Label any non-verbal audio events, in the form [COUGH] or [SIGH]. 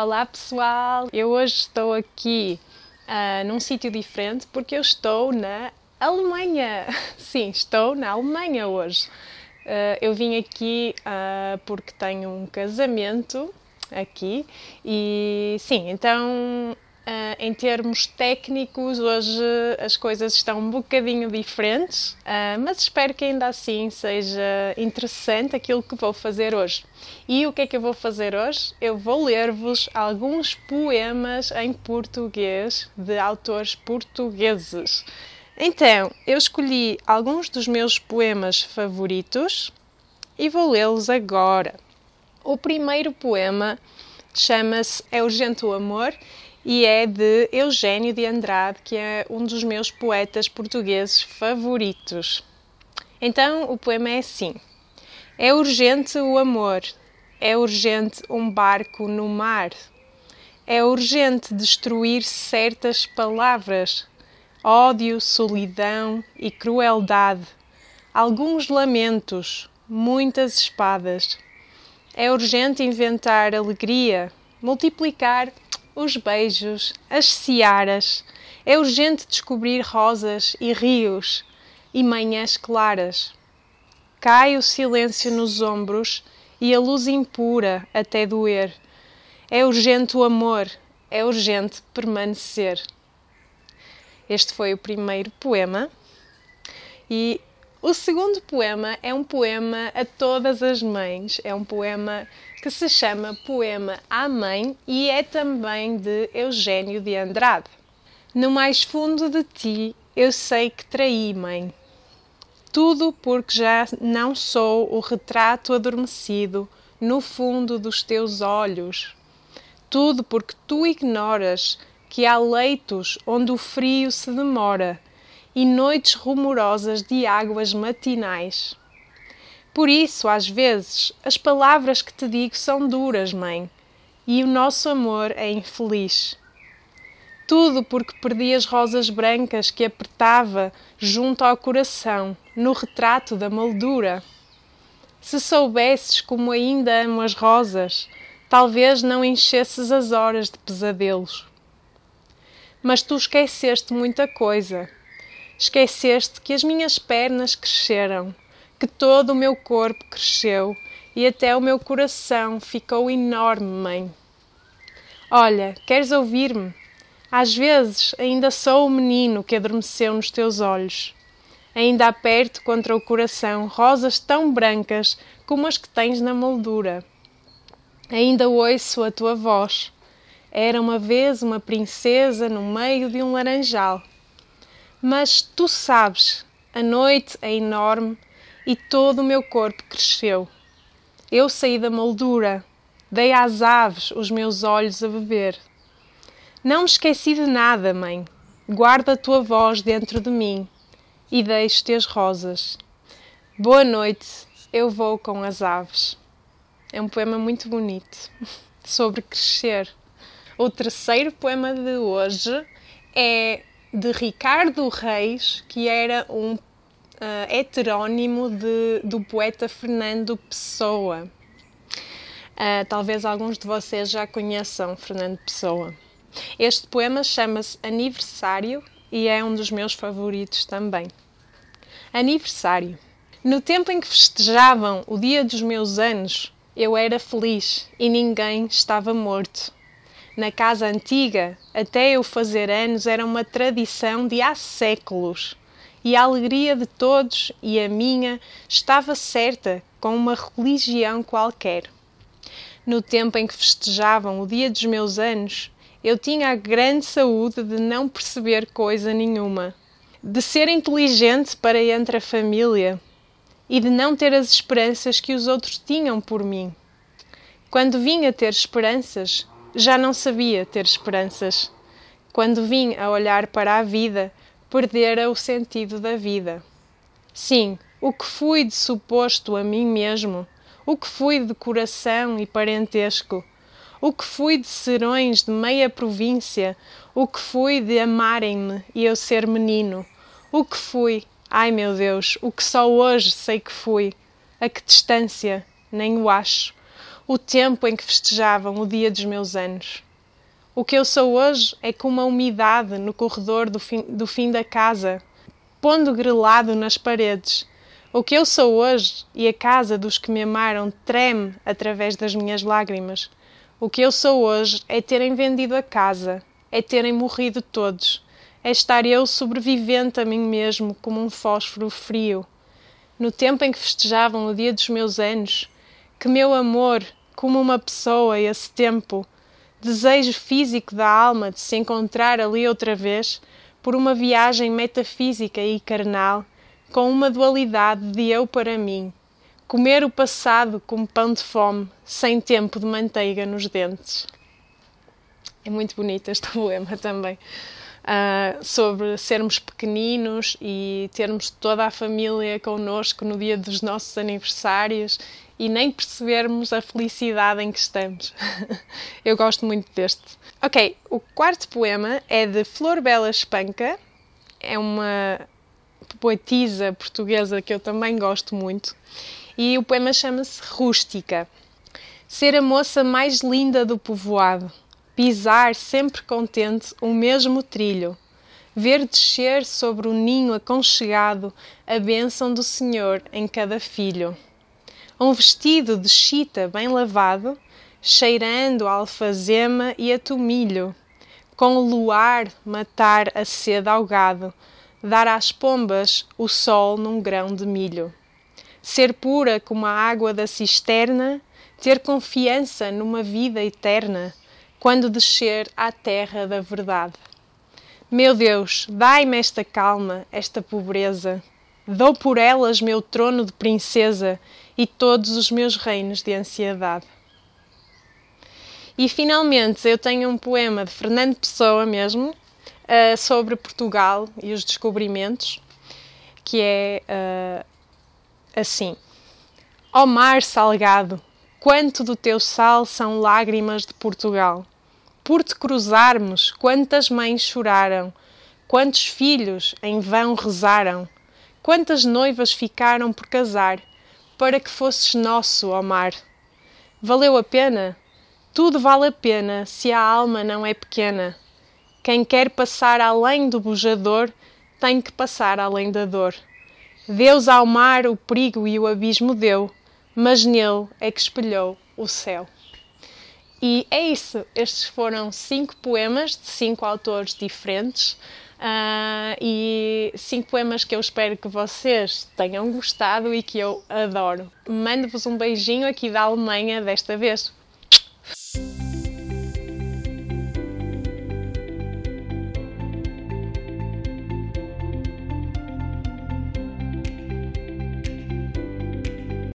Olá pessoal, eu hoje estou aqui uh, num sítio diferente porque eu estou na Alemanha. [LAUGHS] Sim, estou na Alemanha hoje. Uh, eu vim aqui uh, porque tenho um casamento aqui e sim, então Uh, em termos técnicos, hoje as coisas estão um bocadinho diferentes, uh, mas espero que ainda assim seja interessante aquilo que vou fazer hoje. E o que é que eu vou fazer hoje? Eu vou ler-vos alguns poemas em português de autores portugueses. Então, eu escolhi alguns dos meus poemas favoritos e vou lê-los agora. O primeiro poema chama-se É Urgente o Amor e é de Eugênio de Andrade, que é um dos meus poetas portugueses favoritos. Então, o poema é assim: É urgente o amor, é urgente um barco no mar, é urgente destruir certas palavras, ódio, solidão e crueldade, alguns lamentos, muitas espadas. É urgente inventar alegria, multiplicar os beijos, as searas. É urgente descobrir rosas e rios e manhãs claras. Cai o silêncio nos ombros e a luz impura até doer. É urgente o amor, é urgente permanecer. Este foi o primeiro poema. E o segundo poema é um poema a todas as mães. É um poema que se chama Poema à Mãe e é também de Eugênio de Andrade. No mais fundo de ti eu sei que traí, mãe. Tudo porque já não sou o retrato adormecido no fundo dos teus olhos. Tudo porque tu ignoras que há leitos onde o frio se demora e noites rumorosas de águas matinais. Por isso, às vezes, as palavras que te digo são duras, mãe, e o nosso amor é infeliz. Tudo porque perdi as rosas brancas que apertava junto ao coração, no retrato da moldura. Se soubesses como ainda amo as rosas, talvez não enchesses as horas de pesadelos. Mas tu esqueceste muita coisa Esqueceste que as minhas pernas cresceram, que todo o meu corpo cresceu e até o meu coração ficou enorme, mãe. Olha, queres ouvir-me? Às vezes ainda sou o menino que adormeceu nos teus olhos. Ainda aperto contra o coração rosas tão brancas como as que tens na moldura. Ainda ouço a tua voz. Era uma vez uma princesa no meio de um laranjal. Mas tu sabes, a noite é enorme e todo o meu corpo cresceu. Eu saí da moldura, dei às aves os meus olhos a beber. Não me esqueci de nada, mãe. Guarda a tua voz dentro de mim e deixe-te as rosas. Boa noite, eu vou com as aves. É um poema muito bonito [LAUGHS] sobre crescer. O terceiro poema de hoje é de Ricardo Reis, que era um uh, heterónimo de, do poeta Fernando Pessoa. Uh, talvez alguns de vocês já conheçam Fernando Pessoa. Este poema chama-se Aniversário e é um dos meus favoritos também. Aniversário. No tempo em que festejavam o dia dos meus anos, eu era feliz e ninguém estava morto na casa antiga, até eu fazer anos, era uma tradição de há séculos. E a alegria de todos e a minha estava certa com uma religião qualquer. No tempo em que festejavam o dia dos meus anos, eu tinha a grande saúde de não perceber coisa nenhuma, de ser inteligente para entre a família e de não ter as esperanças que os outros tinham por mim. Quando vim a ter esperanças, já não sabia ter esperanças. Quando vim a olhar para a vida, perdera o sentido da vida. Sim, o que fui de suposto a mim mesmo, o que fui de coração e parentesco, o que fui de serões de meia província, o que fui de amarem-me e eu ser menino, o que fui, ai meu Deus, o que só hoje sei que fui, a que distância, nem o acho o tempo em que festejavam o dia dos meus anos. O que eu sou hoje é como a umidade no corredor do fim, do fim da casa, pondo grelado nas paredes. O que eu sou hoje e a casa dos que me amaram treme através das minhas lágrimas. O que eu sou hoje é terem vendido a casa, é terem morrido todos, é estar eu sobrevivente a mim mesmo como um fósforo frio. No tempo em que festejavam o dia dos meus anos, que meu amor, como uma pessoa esse tempo, desejo físico da alma de se encontrar ali outra vez, por uma viagem metafísica e carnal, com uma dualidade de eu para mim, comer o passado como pão de fome, sem tempo de manteiga nos dentes. É muito bonito este [LAUGHS] poema também. Uh, sobre sermos pequeninos e termos toda a família connosco no dia dos nossos aniversários e nem percebermos a felicidade em que estamos. [LAUGHS] Eu gosto muito deste. Ok, o quarto poema é de Flor Bela Espanca, é uma poetisa portuguesa que eu também gosto muito, e o poema chama-se Rústica. Ser a moça mais linda do povoado, pisar sempre contente o mesmo trilho, ver descer sobre o ninho aconchegado a bênção do Senhor em cada filho um vestido de chita bem lavado, cheirando a alfazema e a tomilho, com o luar matar a sede ao gado, dar às pombas o sol num grão de milho. Ser pura como a água da cisterna, ter confiança numa vida eterna, quando descer à terra da verdade. Meu Deus, dai-me esta calma, esta pobreza. Dou por elas meu trono de princesa e todos os meus reinos de ansiedade. E finalmente eu tenho um poema de Fernando Pessoa mesmo uh, sobre Portugal e os descobrimentos, que é uh, assim: Ó oh mar salgado, quanto do teu sal são lágrimas de Portugal. Por te cruzarmos, quantas mães choraram, quantos filhos em vão rezaram, quantas noivas ficaram por casar para que fosses nosso, ó mar. Valeu a pena? Tudo vale a pena se a alma não é pequena. Quem quer passar além do bujador tem que passar além da dor. Deus ao mar o perigo e o abismo deu, mas nele é que espelhou o céu. E é isso. Estes foram cinco poemas de cinco autores diferentes. Uh, e cinco poemas que eu espero que vocês tenham gostado e que eu adoro. Mando-vos um beijinho aqui da Alemanha desta vez.